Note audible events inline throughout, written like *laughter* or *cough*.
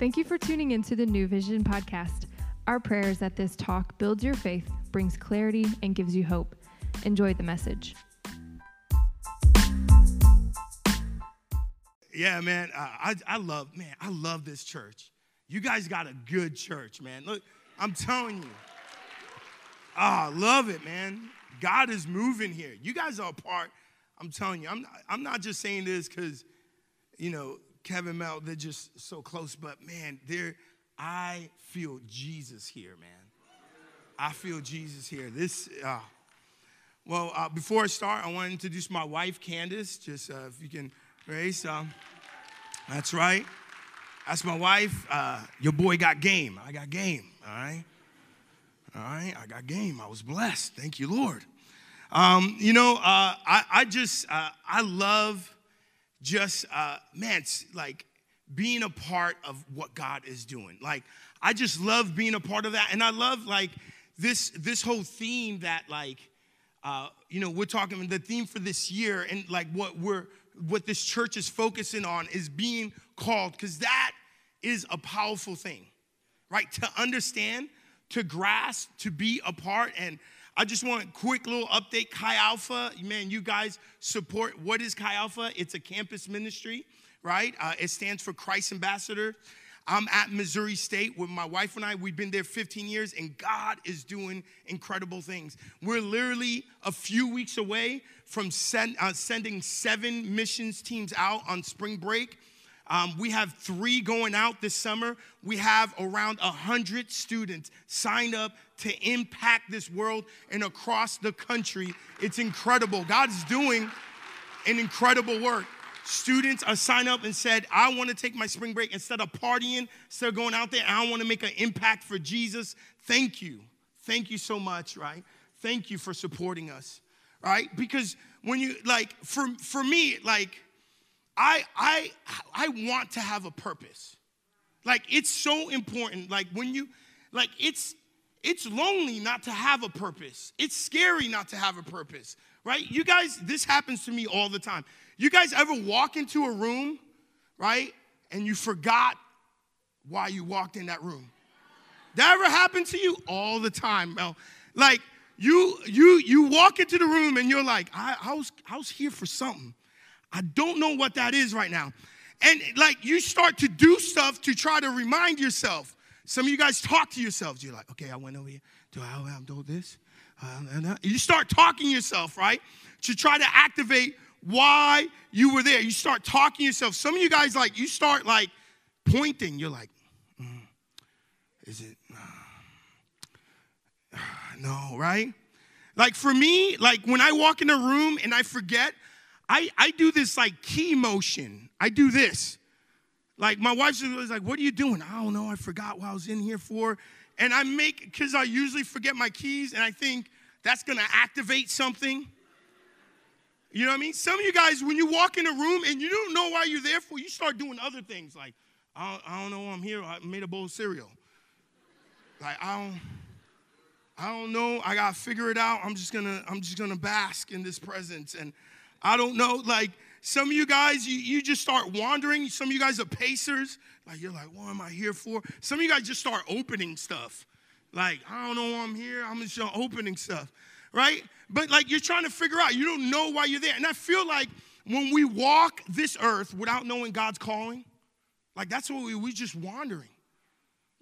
Thank you for tuning into the New Vision podcast. Our prayer is that this talk builds your faith, brings clarity, and gives you hope. Enjoy the message. Yeah, man, I, I love, man, I love this church. You guys got a good church, man. Look, I'm telling you. Ah, I love it, man. God is moving here. You guys are a part. I'm telling you, I'm not, I'm not just saying this because, you know, Kevin Mel, they're just so close, but man, there, I feel Jesus here, man. I feel Jesus here. This, uh, well, uh, before I start, I want to introduce my wife, Candace. Just uh, if you can raise, um, that's right. That's my wife. Uh, your boy got game. I got game. All right. All right. I got game. I was blessed. Thank you, Lord. Um, you know, uh, I, I, just, uh, I love just, uh, man, like being a part of what God is doing. Like, I just love being a part of that. And I love like this, this whole theme that like, uh, you know, we're talking the theme for this year and like what we're, what this church is focusing on is being called because that is a powerful thing, right? To understand, to grasp, to be a part. And I just want a quick little update. Chi Alpha, man, you guys support. What is Chi Alpha? It's a campus ministry, right? Uh, it stands for Christ Ambassador. I'm at Missouri State with my wife and I. We've been there 15 years, and God is doing incredible things. We're literally a few weeks away from send, uh, sending seven missions teams out on spring break. Um, we have three going out this summer. We have around 100 students signed up to impact this world and across the country. It's incredible. God's doing an incredible work. Students are signed up and said, I want to take my spring break instead of partying, instead of going out there, I want to make an impact for Jesus. Thank you. Thank you so much, right? Thank you for supporting us, right? Because when you like for for me, like I I I want to have a purpose. Like it's so important. Like when you like it's it's lonely not to have a purpose. It's scary not to have a purpose, right? You guys, this happens to me all the time. You guys ever walk into a room, right? And you forgot why you walked in that room. That ever happened to you? All the time, Mel. Like you, you, you walk into the room and you're like, I, I was, I was here for something. I don't know what that is right now. And like you start to do stuff to try to remind yourself. Some of you guys talk to yourselves. You're like, okay, I went over here. Do I to do this? Uh, uh, you start talking yourself, right? To try to activate why you were there. You start talking yourself. Some of you guys, like, you start like pointing. You're like, mm, is it? Uh, *sighs* no, right? Like for me, like when I walk in a room and I forget, I, I do this like key motion. I do this. Like my wife's always like, what are you doing? I don't know. I forgot what I was in here for. And I make, because I usually forget my keys and I think that's gonna activate something. You know what I mean? Some of you guys, when you walk in a room and you don't know why you're there for, you start doing other things like, I don't, I don't know I'm here. I made a bowl of cereal. Like I don't, I don't know. I gotta figure it out. I'm just gonna, I'm just gonna bask in this presence. And I don't know. Like some of you guys, you, you just start wandering. Some of you guys are pacers. Like you're like, what am I here for? Some of you guys just start opening stuff. Like I don't know why I'm here. I'm just opening stuff right? But like you're trying to figure out, you don't know why you're there. And I feel like when we walk this earth without knowing God's calling, like that's what we, we're just wandering.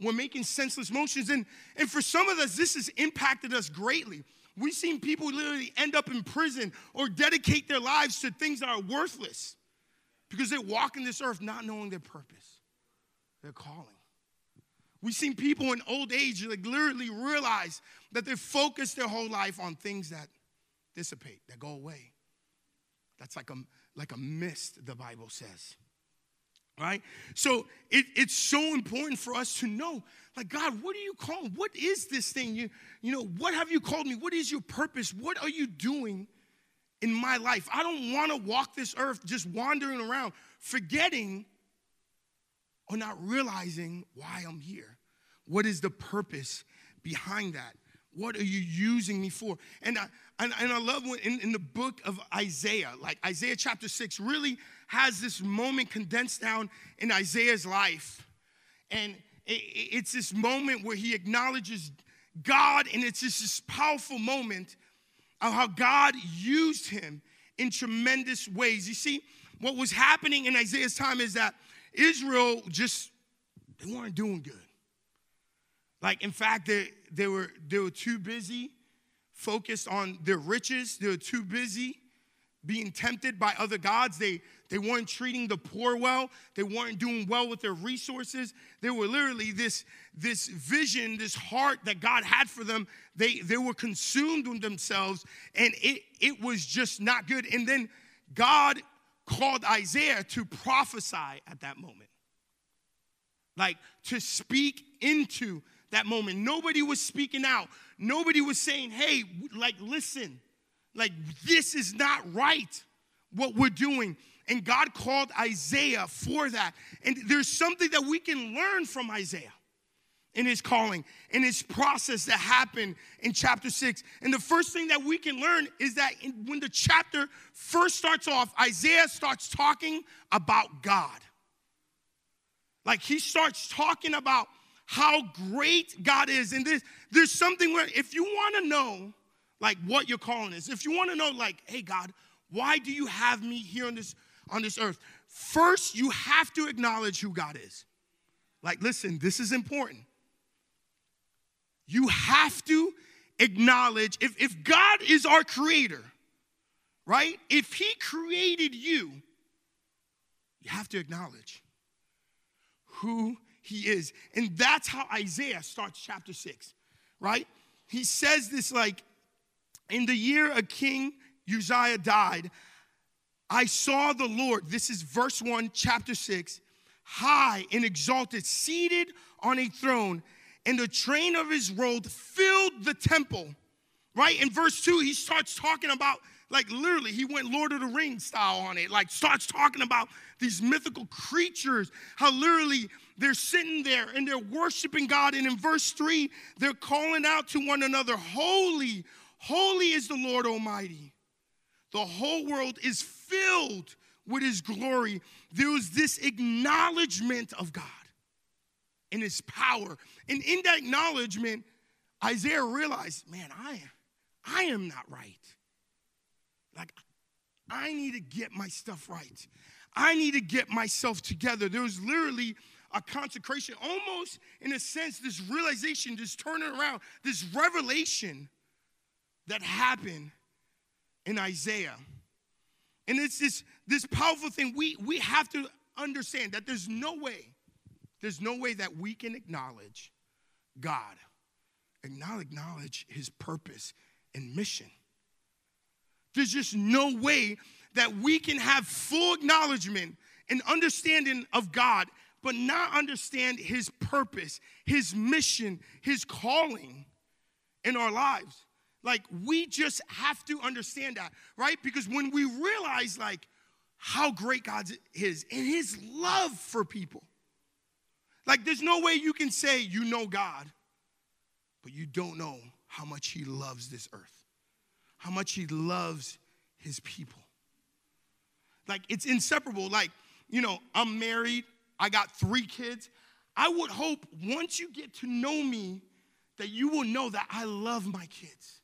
We're making senseless motions. And, and for some of us, this has impacted us greatly. We've seen people literally end up in prison or dedicate their lives to things that are worthless because they walk in this earth not knowing their purpose, their calling. We've seen people in old age like literally realize that they focus their whole life on things that dissipate, that go away. That's like a, like a mist, the Bible says. Right? So it, it's so important for us to know, like, God, what are you calling? What is this thing? You, you know, what have you called me? What is your purpose? What are you doing in my life? I don't want to walk this earth just wandering around, forgetting or not realizing why I'm here. What is the purpose behind that? What are you using me for? And I, and, and I love when in, in the book of Isaiah, like Isaiah chapter 6 really has this moment condensed down in Isaiah's life. and it's this moment where he acknowledges God, and it's just this powerful moment of how God used him in tremendous ways. You see, what was happening in Isaiah's time is that Israel just they weren't doing good. Like, in fact, they, they, were, they were too busy focused on their riches. They were too busy being tempted by other gods. They, they weren't treating the poor well. They weren't doing well with their resources. They were literally this, this vision, this heart that God had for them. They, they were consumed with themselves, and it, it was just not good. And then God called Isaiah to prophesy at that moment, like to speak into that moment. Nobody was speaking out. Nobody was saying, hey, like, listen, like, this is not right what we're doing. And God called Isaiah for that. And there's something that we can learn from Isaiah in his calling, in his process that happened in chapter six. And the first thing that we can learn is that in, when the chapter first starts off, Isaiah starts talking about God. Like he starts talking about how great God is. And there's, there's something where if you want to know like what your calling is, if you want to know, like, hey God, why do you have me here on this on this earth? First, you have to acknowledge who God is. Like, listen, this is important. You have to acknowledge if, if God is our creator, right? If He created you, you have to acknowledge who he is. And that's how Isaiah starts chapter 6, right? He says this like, in the year a king Uzziah died, I saw the Lord, this is verse 1, chapter 6, high and exalted, seated on a throne, and the train of his robe filled the temple. Right? In verse 2, he starts talking about, like literally, he went Lord of the Rings style on it, like starts talking about these mythical creatures, how literally they're sitting there and they're worshiping God. And in verse 3, they're calling out to one another, Holy, holy is the Lord Almighty. The whole world is filled with His glory. There was this acknowledgement of God and His power. And in that acknowledgement, Isaiah realized, man, I, I am not right. Like, I need to get my stuff right. I need to get myself together. There was literally a consecration, almost in a sense, this realization, this turning around, this revelation that happened in Isaiah. And it's this, this powerful thing. We, we have to understand that there's no way, there's no way that we can acknowledge God acknowledge his purpose and mission. There's just no way that we can have full acknowledgement and understanding of God but not understand his purpose, his mission, his calling in our lives. Like, we just have to understand that, right? Because when we realize, like, how great God is and his love for people, like, there's no way you can say you know God, but you don't know how much he loves this earth, how much he loves his people. Like, it's inseparable. Like, you know, I'm married, I got three kids. I would hope once you get to know me, that you will know that I love my kids,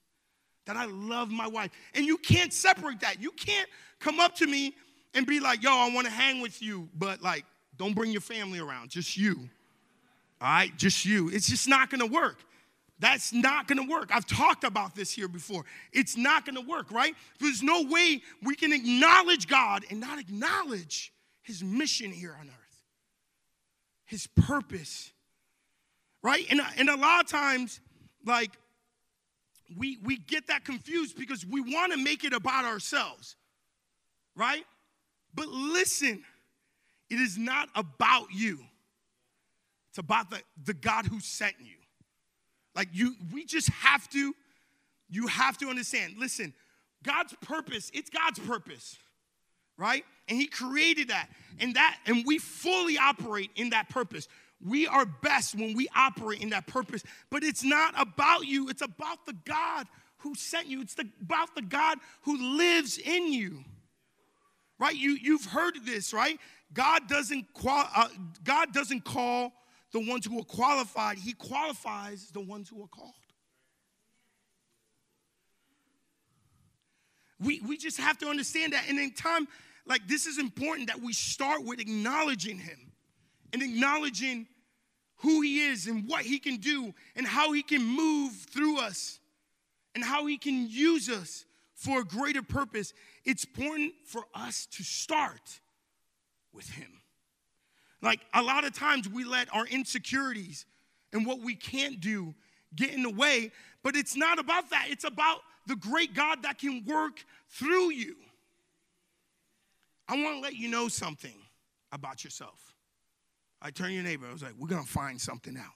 that I love my wife. And you can't separate that. You can't come up to me and be like, yo, I wanna hang with you, but like, don't bring your family around, just you. All right, just you. It's just not gonna work. That's not gonna work. I've talked about this here before. It's not gonna work, right? There's no way we can acknowledge God and not acknowledge his mission here on earth his purpose. Right? And, and a lot of times, like, we, we get that confused because we want to make it about ourselves. Right? But listen, it is not about you. It's about the, the God who sent you. Like you, we just have to, you have to understand. Listen, God's purpose, it's God's purpose right? And he created that. And that and we fully operate in that purpose. We are best when we operate in that purpose. But it's not about you, it's about the God who sent you. It's the, about the God who lives in you. Right? You you've heard this, right? God doesn't qual, uh, God doesn't call the ones who are qualified, He qualifies the ones who are called. We, we just have to understand that. And in time like this is important that we start with acknowledging Him and acknowledging who He is and what He can do and how He can move through us and how He can use us for a greater purpose. It's important for us to start with Him. Like a lot of times we let our insecurities and what we can't do get in the way, but it's not about that. It's about the great God that can work through you. I want to let you know something about yourself. I turn your neighbor, I was like, we're going to find something out.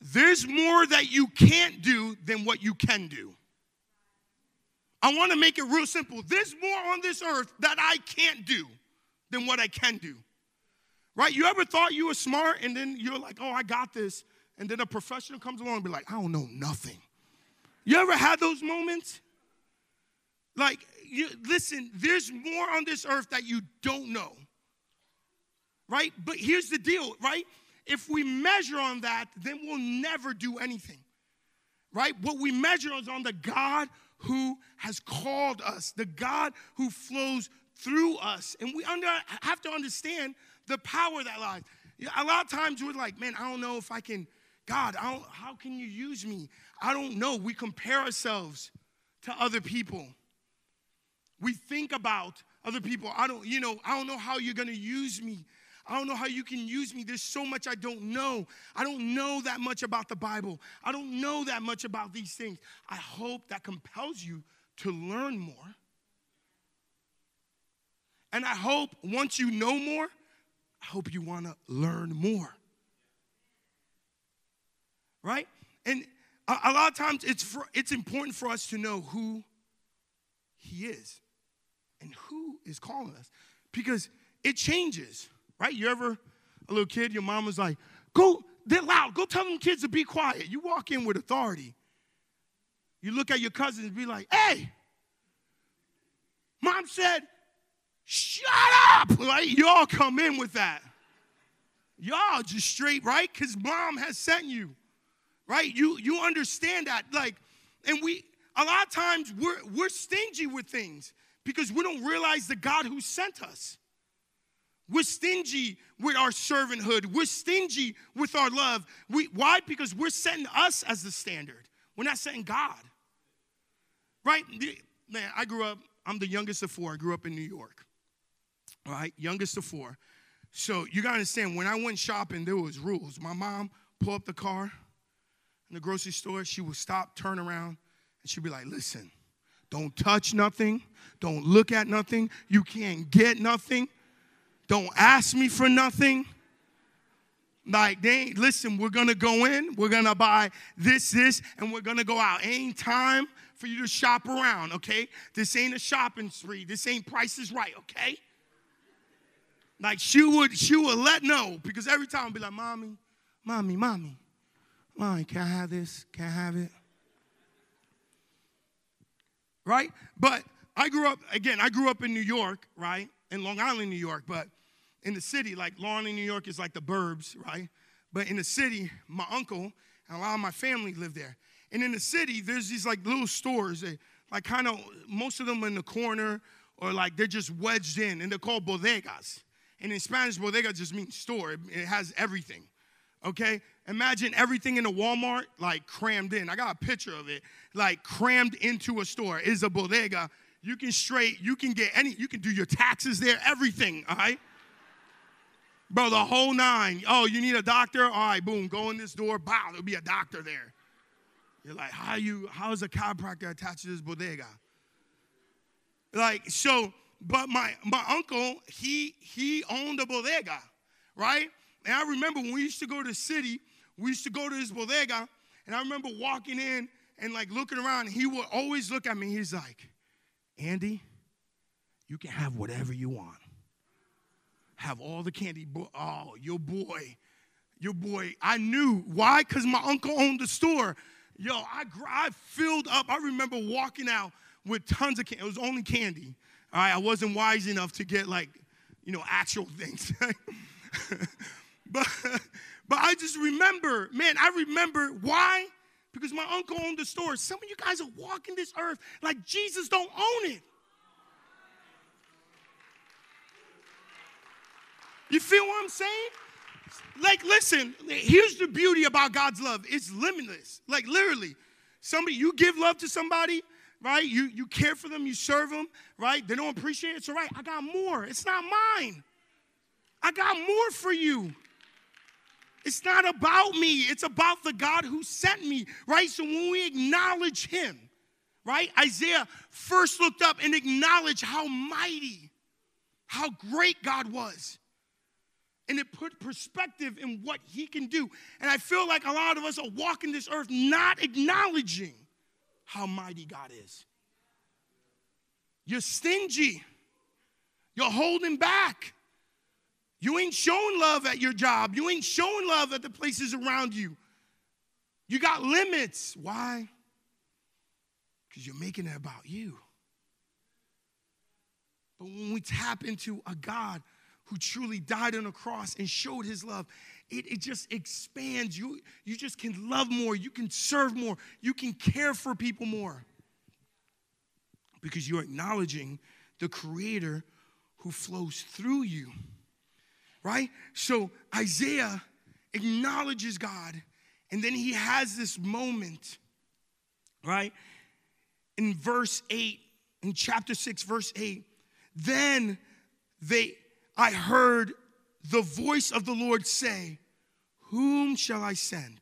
There's more that you can't do than what you can do. I want to make it real simple. There's more on this earth that I can't do than what I can do. Right? You ever thought you were smart and then you're like, oh, I got this. And then a professional comes along and be like, I don't know nothing. You ever had those moments? Like, you, listen, there's more on this earth that you don't know. Right? But here's the deal, right? If we measure on that, then we'll never do anything. Right? What we measure is on the God who has called us, the God who flows through us. And we under, have to understand the power that lies. A lot of times we're like, man, I don't know if I can, God, how can you use me? I don't know. We compare ourselves to other people. We think about other people. I don't, you know, I don't know how you're going to use me. I don't know how you can use me. There's so much I don't know. I don't know that much about the Bible. I don't know that much about these things. I hope that compels you to learn more. And I hope once you know more, I hope you want to learn more. Right? And a, a lot of times it's, for, it's important for us to know who He is and who is calling us because it changes, right? You ever a little kid, your mom was like, go, they're loud, go tell them kids to be quiet. You walk in with authority. You look at your cousins and be like, hey, mom said, shut up, right? Y'all come in with that. Y'all just straight, right? Because mom has sent you, right? You you understand that, like, and we a lot of times we're we're stingy with things because we don't realize the God who sent us. We're stingy with our servanthood. We're stingy with our love. We, why? Because we're setting us as the standard. We're not setting God. Right? Man, I grew up, I'm the youngest of four. I grew up in New York. All right? Youngest of four. So you gotta understand, when I went shopping, there was rules. My mom pull up the car in the grocery store, she would stop, turn around, and she'd be like, listen, don't touch nothing. Don't look at nothing. You can't get nothing. Don't ask me for nothing. Like, they ain't, listen, we're gonna go in, we're gonna buy this, this, and we're gonna go out. Ain't time for you to shop around, okay? This ain't a shopping spree. This ain't prices right, okay? Like she would, she would let know because every time I'd be like, mommy, mommy, mommy, mommy, can I have this? Can I have it? right? But I grew up, again, I grew up in New York, right? In Long Island, New York, but in the city, like Long Island, New York is like the burbs, right? But in the city, my uncle and a lot of my family lived there. And in the city, there's these like little stores, they, like kind of, most of them in the corner or like they're just wedged in and they're called bodegas. And in Spanish, bodega just means store, it has everything, okay? Imagine everything in a Walmart like crammed in. I got a picture of it, like crammed into a store. Is a bodega. You can straight, you can get any, you can do your taxes there, everything, all right? Bro, the whole nine. Oh, you need a doctor? All right, boom, go in this door. Bow, there'll be a doctor there. You're like, how you, how is a chiropractor attached to this bodega? Like, so, but my my uncle, he he owned a bodega, right? And I remember when we used to go to the city, we used to go to this bodega, and I remember walking in and like looking around. and he would always look at me. He's like, Andy, you can have whatever you want. Have all the candy. Oh, your boy, your boy. I knew why, because my uncle owned the store. Yo, I, I filled up. I remember walking out with tons of candy. It was only candy. All right, I wasn't wise enough to get like, you know, actual things. *laughs* but, *laughs* but I just remember, man, I remember why? Because my uncle owned the store. Some of you guys are walking this earth like Jesus don't own it. You feel what I'm saying? Like, listen, here's the beauty about God's love it's limitless. Like, literally, somebody, you give love to somebody, right? You, you care for them, you serve them, right? They don't appreciate it. It's all right. I got more. It's not mine. I got more for you. It's not about me, it's about the God who sent me, right? So when we acknowledge Him, right? Isaiah first looked up and acknowledged how mighty, how great God was and it put perspective in what he can do. And I feel like a lot of us are walking this earth not acknowledging how mighty God is. You're stingy. You're holding back. You ain't showing love at your job. You ain't showing love at the places around you. You got limits. Why? Because you're making it about you. But when we tap into a God who truly died on a cross and showed his love, it, it just expands. You, you just can love more, you can serve more, you can care for people more. Because you're acknowledging the creator who flows through you. Right? So Isaiah acknowledges God, and then he has this moment, right? In verse 8, in chapter 6, verse 8, then they I heard the voice of the Lord say, Whom shall I send?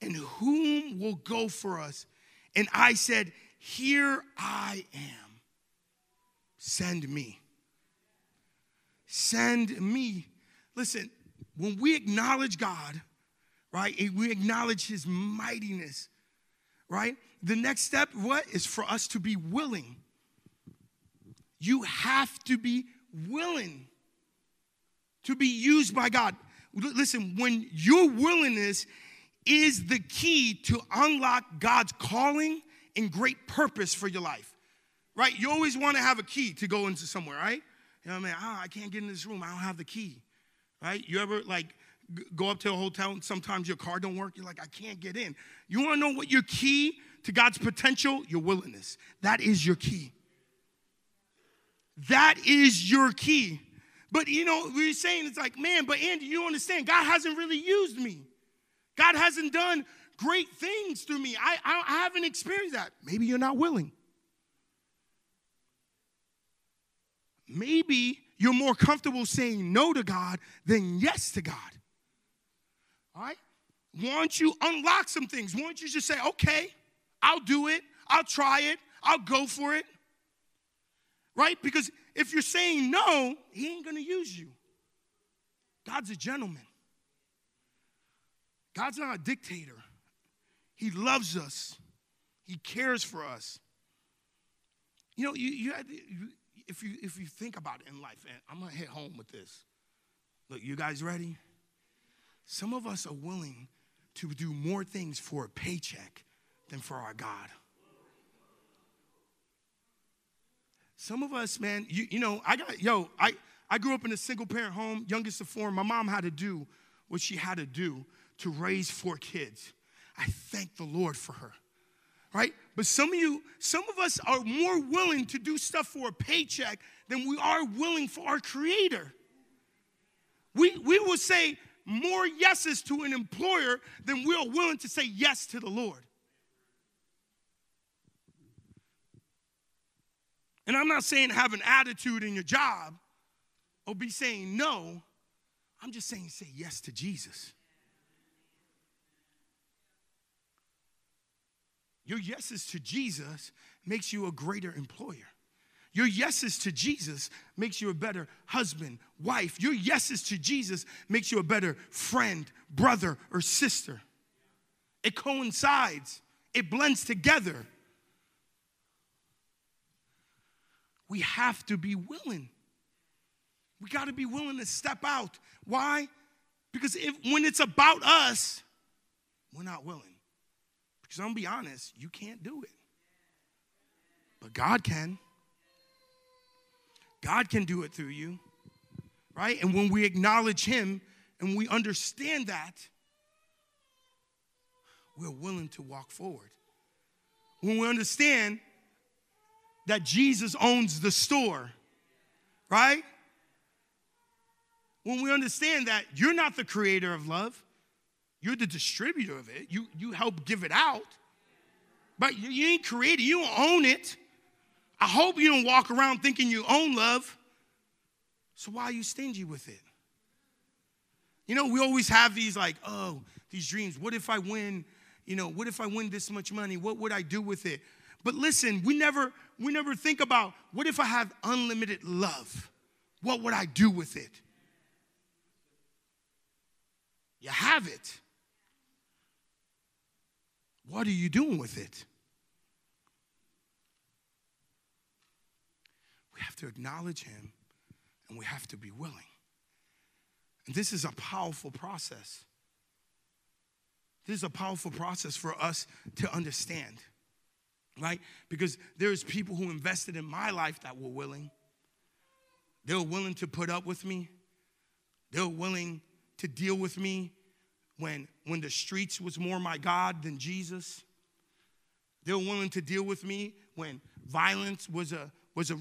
And whom will go for us? And I said, Here I am. Send me. Send me. Listen, when we acknowledge God, right, we acknowledge his mightiness, right, the next step, what, is for us to be willing. You have to be willing to be used by God. Listen, when your willingness is the key to unlock God's calling and great purpose for your life, right? You always want to have a key to go into somewhere, right? You know what I mean? Oh, I can't get in this room. I don't have the key, right? You ever like go up to a hotel and sometimes your car don't work? You're like, I can't get in. You want to know what your key to God's potential? Your willingness. That is your key. That is your key. But you know, we're saying it's like, man, but Andy, you understand, God hasn't really used me. God hasn't done great things through me. I, I, I haven't experienced that. Maybe you're not willing. Maybe you're more comfortable saying no to God than yes to God. All right? Why don't you unlock some things? Why don't you just say, okay, I'll do it, I'll try it, I'll go for it right? Because if you're saying no, he ain't gonna use you. God's a gentleman. God's not a dictator. He loves us. He cares for us. You know, you, you, if you if you think about it in life, and I'm gonna hit home with this. Look, you guys ready? Some of us are willing to do more things for a paycheck than for our God. Some of us, man, you, you know, I got, yo, I, I grew up in a single parent home, youngest of four. My mom had to do what she had to do to raise four kids. I thank the Lord for her. Right? But some of you, some of us are more willing to do stuff for a paycheck than we are willing for our creator. We, we will say more yeses to an employer than we are willing to say yes to the Lord. And I'm not saying have an attitude in your job or be saying no. I'm just saying say yes to Jesus. Your yeses to Jesus makes you a greater employer. Your yeses to Jesus makes you a better husband, wife. Your yeses to Jesus makes you a better friend, brother, or sister. It coincides, it blends together. we have to be willing. We got to be willing to step out. Why? Because if when it's about us, we're not willing. Because I'm gonna be honest, you can't do it. But God can. God can do it through you. right? And when we acknowledge Him and we understand that, we're willing to walk forward. When we understand that Jesus owns the store, right? When we understand that you're not the creator of love, you're the distributor of it. You, you help give it out, but you, you ain't created, you don't own it. I hope you don't walk around thinking you own love. So why are you stingy with it? You know, we always have these like, oh, these dreams. What if I win? You know, what if I win this much money? What would I do with it? But listen, we never we never think about what if I have unlimited love? What would I do with it? You have it. What are you doing with it? We have to acknowledge Him and we have to be willing. And this is a powerful process. This is a powerful process for us to understand, right? Because there's people who invested in my life that were willing. They were willing to put up with me. They were willing to deal with me when, when the streets was more my God than Jesus. They were willing to deal with me when violence was a, was a,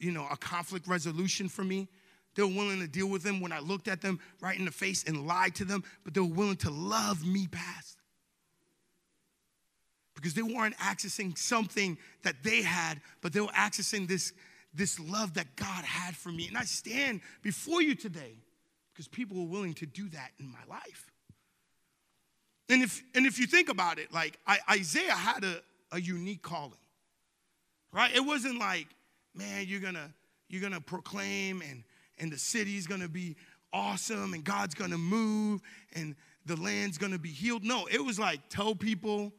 you know, a conflict resolution for me. They were willing to deal with them when I looked at them right in the face and lied to them, but they were willing to love me past. Because they weren't accessing something that they had, but they were accessing this, this love that God had for me. And I stand before you today because people were willing to do that in my life. And if, and if you think about it, like I, Isaiah had a, a unique calling, right? It wasn't like, man, you're gonna, you're gonna proclaim and, and the city's gonna be awesome and God's gonna move and the land's gonna be healed. No, it was like, tell people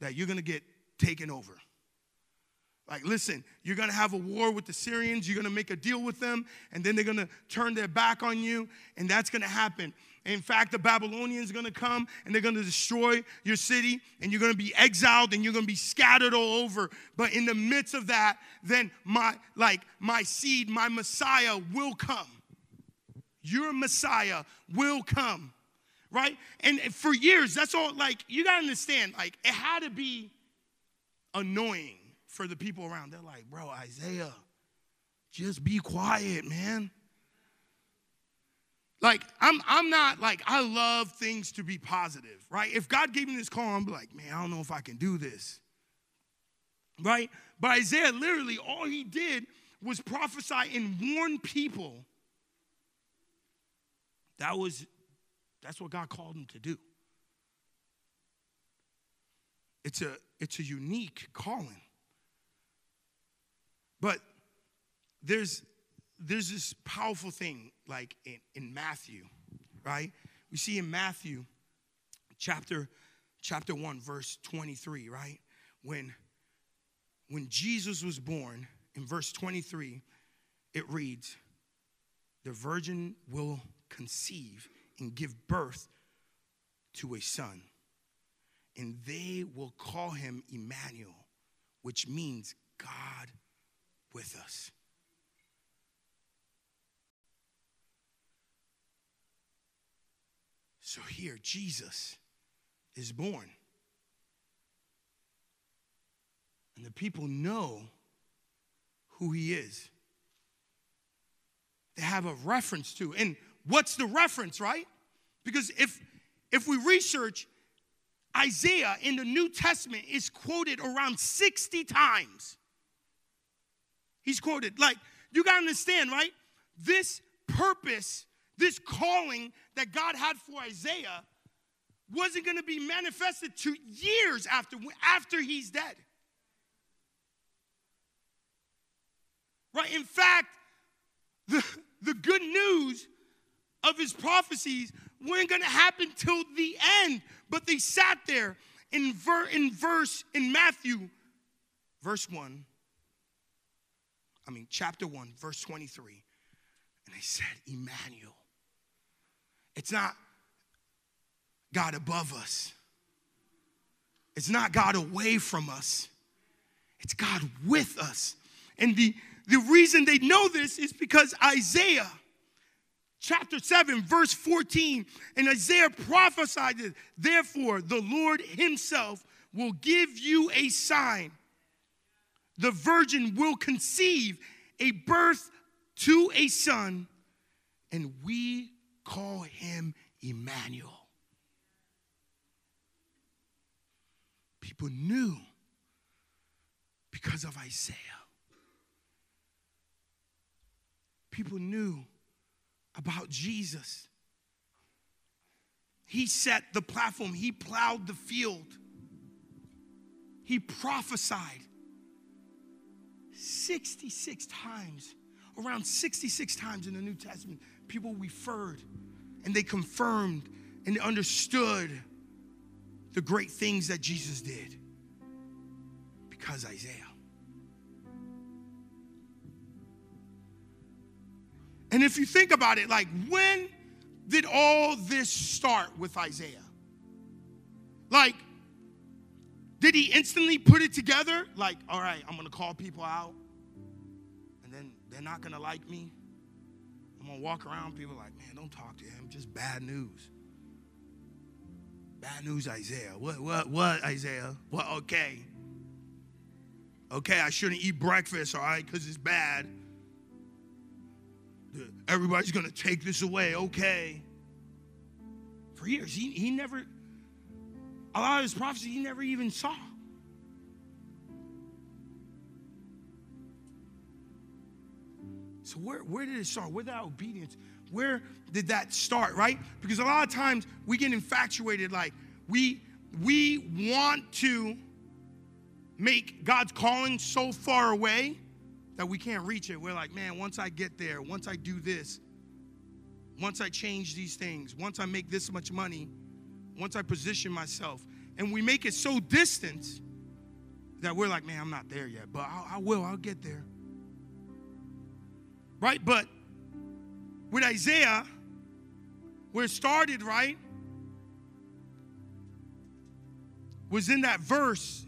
that you're gonna get taken over. Like, listen, you're gonna have a war with the Syrians, you're gonna make a deal with them, and then they're gonna turn their back on you, and that's gonna happen. In fact, the Babylonians are going to come and they're going to destroy your city and you're going to be exiled and you're going to be scattered all over. But in the midst of that, then my like my seed, my Messiah will come. Your Messiah will come. Right? And for years, that's all like you got to understand like it had to be annoying for the people around. They're like, "Bro, Isaiah, just be quiet, man." Like, I'm, I'm not like, I love things to be positive, right? If God gave me this call, I'm like, man, I don't know if I can do this, right? But Isaiah literally, all he did was prophesy and warn people. That was, that's what God called him to do. It's a, it's a unique calling. But there's, there's this powerful thing like in, in Matthew, right? We see in Matthew chapter chapter 1 verse 23, right? When when Jesus was born in verse 23, it reads, "The virgin will conceive and give birth to a son, and they will call him Emmanuel, which means God with us." So here, Jesus is born. And the people know who he is. They have a reference to. And what's the reference, right? Because if if we research Isaiah in the New Testament is quoted around 60 times. He's quoted like you got to understand, right? This purpose this calling that God had for Isaiah wasn't going to be manifested to years after, after he's dead. Right? In fact, the, the good news of his prophecies weren't going to happen till the end, but they sat there in, ver, in verse, in Matthew, verse 1. I mean, chapter 1, verse 23. And they said, Emmanuel. It's not God above us, it's not God away from us, it's God with us. And the, the reason they know this is because Isaiah chapter 7, verse 14. And Isaiah prophesied it. Therefore, the Lord himself will give you a sign. The virgin will conceive a birth to a son, and we call him Emmanuel. People knew because of Isaiah. People knew about Jesus. He set the platform, he plowed the field, he prophesied 66 times, around 66 times in the New Testament. People referred and they confirmed and understood the great things that Jesus did because Isaiah. And if you think about it, like when did all this start with Isaiah? Like, did he instantly put it together? Like, all right, I'm gonna call people out, and then they're not gonna like me. I'm gonna walk around, people like, man, don't talk to him, just bad news. Bad news, Isaiah. What, what, what, Isaiah? What, okay. Okay, I shouldn't eat breakfast, all right, because it's bad. Everybody's going to take this away, okay. For years, he, he never, a lot of his prophecy, he never even saw. So, where, where did it start? Where that obedience? Where did that start, right? Because a lot of times we get infatuated, like we we want to make God's calling so far away that we can't reach it. We're like, man, once I get there, once I do this, once I change these things, once I make this much money, once I position myself, and we make it so distant that we're like, man, I'm not there yet, but I, I will, I'll get there. Right? But with Isaiah, where it started, right, was in that verse,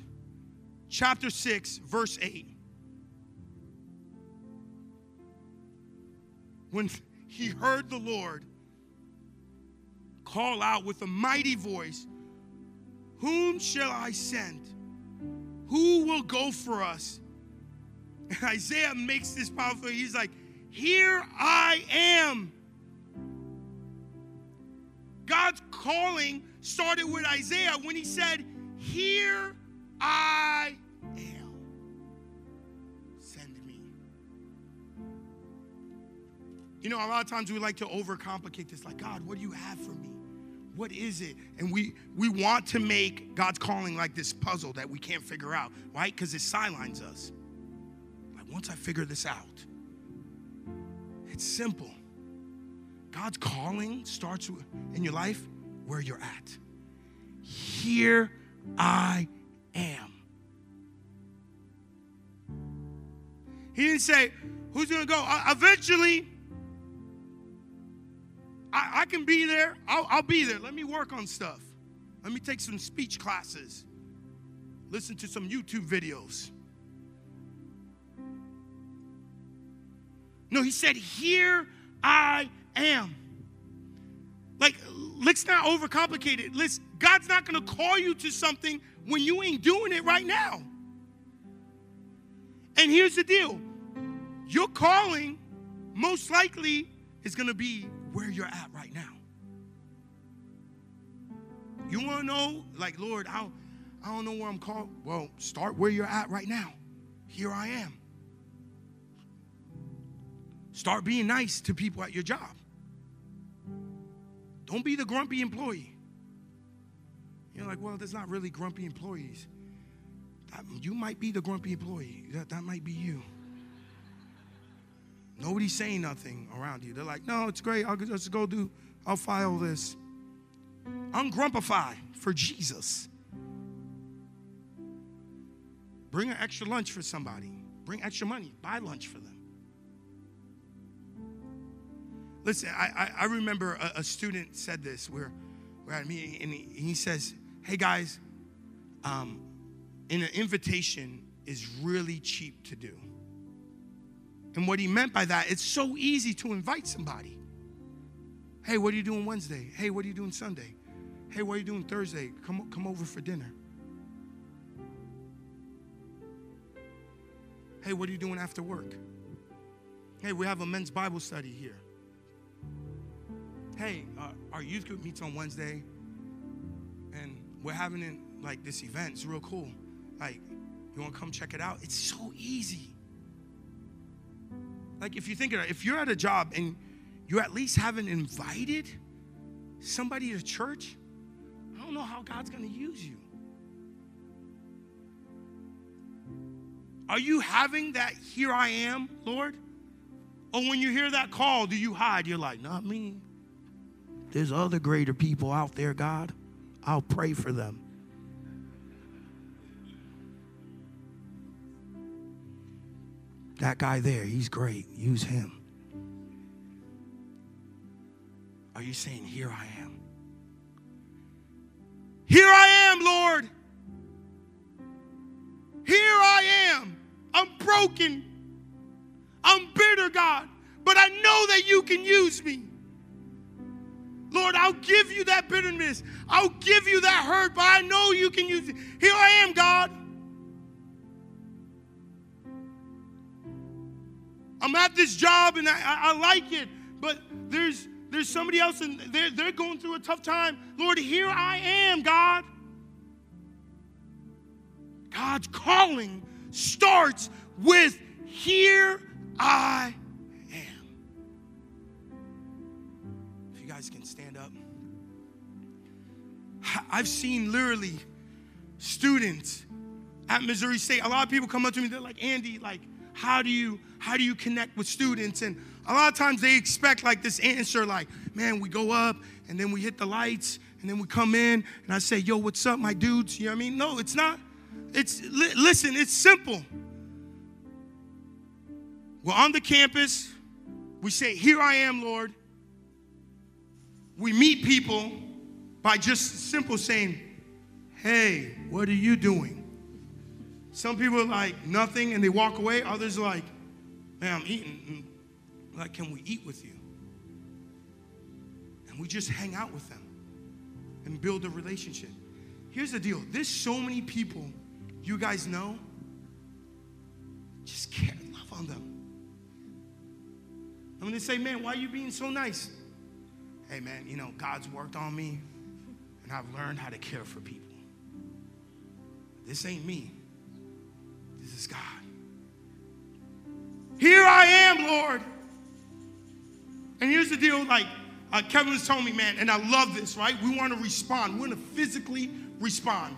chapter 6, verse 8. When he heard the Lord call out with a mighty voice, Whom shall I send? Who will go for us? And *laughs* Isaiah makes this powerful. He's like, Here I am. God's calling started with Isaiah when he said, Here I You know, a lot of times we like to overcomplicate this, like, God, what do you have for me? What is it? And we we want to make God's calling like this puzzle that we can't figure out, right? Because it sidelines us. Like once I figure this out, it's simple. God's calling starts in your life where you're at. Here I am. He didn't say, Who's going to go? Uh, eventually, I, I, can be there. I'll, I'll be there. Let me work on stuff. Let me take some speech classes, listen to some YouTube videos. No, he said, Here I am. Like, let's not overcomplicate it. Let's, God's not going to call you to something when you ain't doing it right now. And here's the deal your calling most likely is going to be where you're at right now. You want to know, like, Lord, I I don't know where I'm called. Well, start where you're at right now. Here I am. Start being nice to people at your job. Don't be the grumpy employee. You're like, well, there's not really grumpy employees. That, you might be the grumpy employee. That, that might be you. Nobody's saying nothing around you. They're like, no, it's great. I'll just go do, I'll file this. Ungrumpify for Jesus. Bring an extra lunch for somebody. Bring extra money. Buy lunch for them. Listen, I, I, I remember a, a, student said this. We're, we're at a meeting, and he, he says, Hey guys, um, an invitation is really cheap to do. And what he meant by that, it's so easy to invite somebody. Hey, what are you doing Wednesday? Hey, what are you doing Sunday? Hey, what are you doing Thursday? Come, come over for dinner. Hey, what are you doing after work? Hey, we have a men's Bible study here. Hey, uh, our youth group meets on Wednesday, and we're having it, like this event. It's real cool. Like, you want to come check it out? It's so easy. Like, if you think of it, if you're at a job and you at least haven't invited somebody to church, I don't know how God's going to use you. Are you having that here I am, Lord? Or when you hear that call, do you hide? You're like, not me. There's other greater people out there, God. I'll pray for them. That guy there, he's great. Use him. Are you saying, Here I am? Here I am, Lord. Here I am. I'm broken. I'm bitter, God, but I know that you can use me. Lord, I'll give you that bitterness. I'll give you that hurt, but I know you can use it. Here I am, God. I'm at this job and I, I, like it, but there's there's somebody else and they're, they're going through a tough time. Lord, here I am, God. God's calling starts with here I am. If you guys can stand up. I've seen literally students at Missouri State. A lot of people come up to me, they're like, Andy, like, how do you how do you connect with students? And a lot of times they expect like this answer, like, man, we go up and then we hit the lights and then we come in and I say, yo, what's up, my dudes? You know what I mean? No, it's not. It's li- listen, it's simple. We're on the campus. We say, Here I am, Lord. We meet people by just simple saying, Hey, what are you doing? Some people are like, Nothing, and they walk away. Others are like, Man, I'm eating. Mm, like, can we eat with you? And we just hang out with them and build a relationship. Here's the deal there's so many people you guys know, just care, love on them. I'm gonna say, man, why are you being so nice? Hey, man, you know, God's worked on me and I've learned how to care for people. This ain't me, this is God. Here I am, Lord. And here's the deal like, uh, Kevin was telling me, man, and I love this, right? We want to respond. We want to physically respond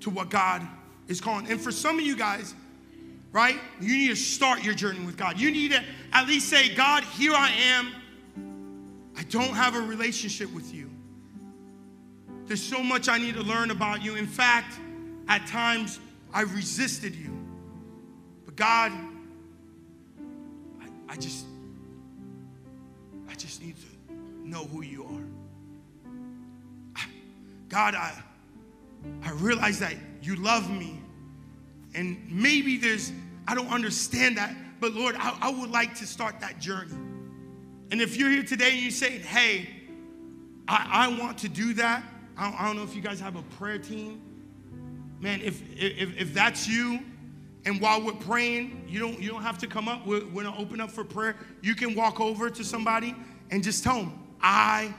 to what God is calling. And for some of you guys, right, you need to start your journey with God. You need to at least say, God, here I am. I don't have a relationship with you. There's so much I need to learn about you. In fact, at times I've resisted you. But God, I, I just, I just need to know who you are. God, I I realize that you love me. And maybe there's, I don't understand that, but Lord, I, I would like to start that journey. And if you're here today and you're saying, hey, I, I want to do that, I don't, I don't know if you guys have a prayer team. Man, if, if, if that's you, and while we're praying, you don't, you don't have to come up. We're, we're going to open up for prayer. You can walk over to somebody and just tell them, I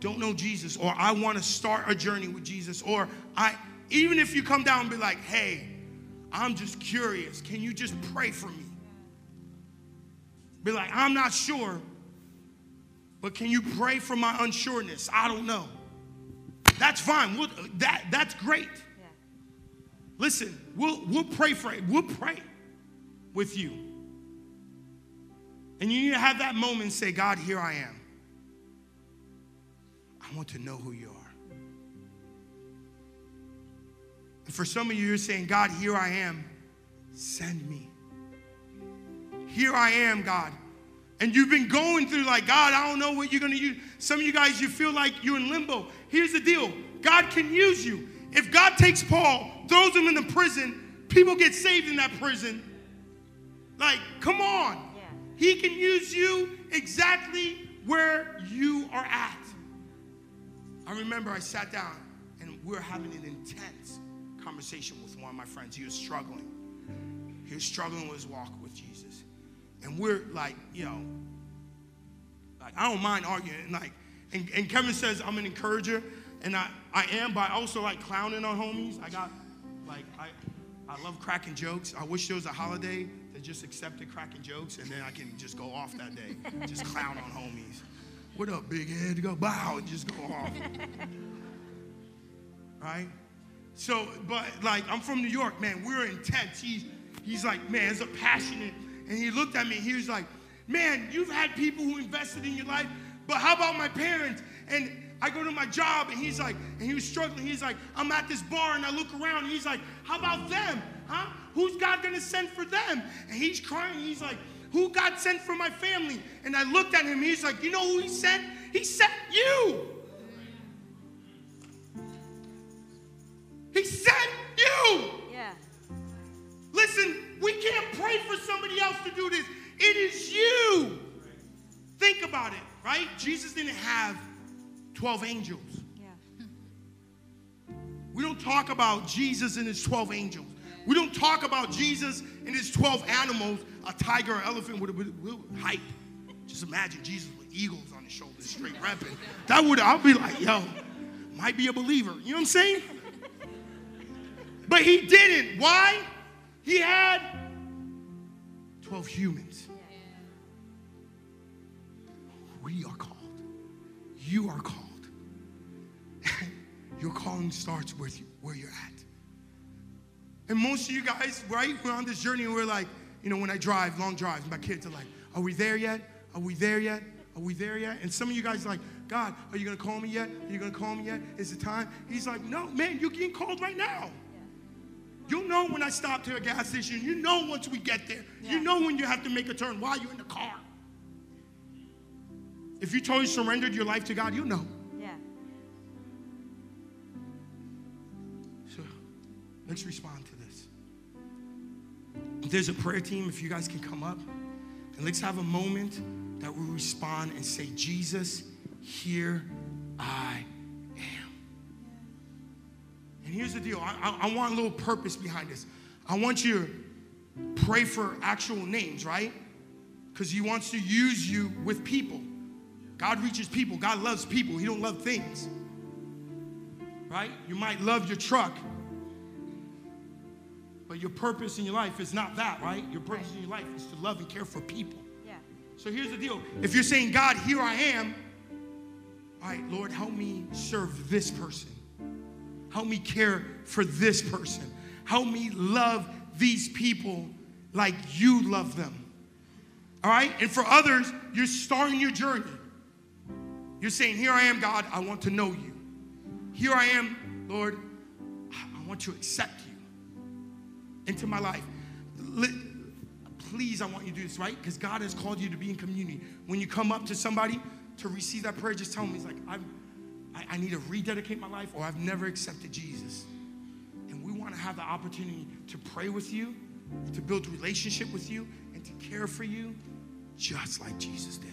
don't know Jesus, or I want to start a journey with Jesus, or I, even if you come down and be like, hey, I'm just curious, can you just pray for me? Be like, I'm not sure, but can you pray for my unsureness? I don't know. That's fine. We'll, that, that's great. Listen, we'll, we'll pray for it. We'll pray with you. And you need to have that moment and say, God, here I am. I want to know who you are. And for some of you, you're saying, God, here I am. Send me. Here I am, God. And you've been going through, like, God, I don't know what you're going to use. Some of you guys, you feel like you're in limbo. Here's the deal God can use you. If God takes Paul, throws him in the prison, people get saved in that prison. Like, come on. He can use you exactly where you are at. I remember I sat down and we were having an intense conversation with one of my friends. He was struggling. He was struggling with his walk with Jesus. And we're like, you know, like I don't mind arguing. Like, and, and Kevin says I'm an encourager, and I, I am, but I also like clowning on homies. I got like I I love cracking jokes. I wish there was a holiday that just accepted cracking jokes, and then I can just go off that day, *laughs* just clown on homies. What up, big head? Go bow and just go off. *laughs* right? So, but like I'm from New York, man. We're intense. He's he's like, man, it's a passionate. And he looked at me. He was like, man, you've had people who invested in your life, but how about my parents? And I go to my job, and he's like, and he was struggling. He's like, I'm at this bar, and I look around, and he's like, how about them? Huh? Who's God gonna send for them? And he's crying. He's like, who God sent for my family? And I looked at him. He's like, you know who he sent? He sent you. He sent you. Yeah. Listen, we can't pray for somebody else to do this. It is you. Think about it, right? Jesus didn't have 12 angels. Yeah. We don't talk about Jesus and his 12 angels. We don't talk about Jesus and his 12 animals, a tiger or elephant with a, with a hype. Just imagine Jesus with eagles on his shoulders, straight rapping. That would, I'll be like, yo, might be a believer. You know what I'm saying? But he didn't. Why? He had 12 humans. We are called. You are called. *laughs* Your calling starts with you, where you're at. And most of you guys, right, we're on this journey and we're like, you know, when I drive, long drives, my kids are like, are we there yet? Are we there yet? Are we there yet? And some of you guys are like, God, are you gonna call me yet? Are you gonna call me yet? Is it time? He's like, no, man, you're getting called right now. You'll know when I stop to a gas station. You know once we get there. You know when you have to make a turn while you're in the car. If you totally surrendered your life to God, you know. Yeah. So let's respond to this. There's a prayer team, if you guys can come up. And let's have a moment that we respond and say, Jesus, here I am. And here's the deal I, I, I want a little purpose behind this. I want you to pray for actual names, right? Because he wants to use you with people. God reaches people. God loves people. He don't love things. Right? You might love your truck, but your purpose in your life is not that, right? Your purpose in your life is to love and care for people. Yeah. So here's the deal. If you're saying, God, here I am, all right, Lord, help me serve this person. Help me care for this person. Help me love these people like you love them. All right? And for others, you're starting your journey. You're saying, Here I am, God, I want to know you. Here I am, Lord, I want to accept you into my life. Please, I want you to do this, right? Because God has called you to be in community. When you come up to somebody to receive that prayer, just tell them, He's like, I'm, I, I need to rededicate my life, or I've never accepted Jesus. And we want to have the opportunity to pray with you, to build relationship with you, and to care for you just like Jesus did.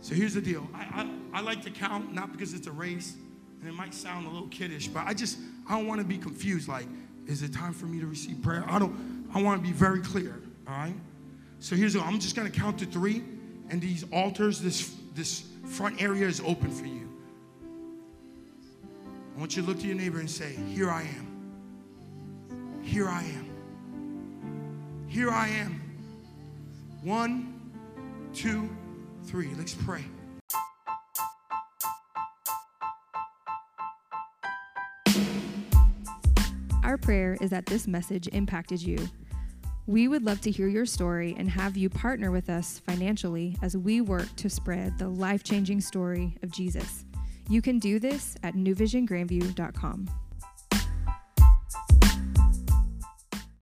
So here's the deal. I, I, I like to count, not because it's a race, and it might sound a little kiddish, but I just, I don't want to be confused. Like, is it time for me to receive prayer? I don't, I want to be very clear, all right? So here's I'm just going to count to three, and these altars, this, this front area is open for you. I want you to look to your neighbor and say, Here I am. Here I am. Here I am. One, two, three. Let's pray. Our prayer is that this message impacted you. We would love to hear your story and have you partner with us financially as we work to spread the life changing story of Jesus. You can do this at newvisiongrandview.com.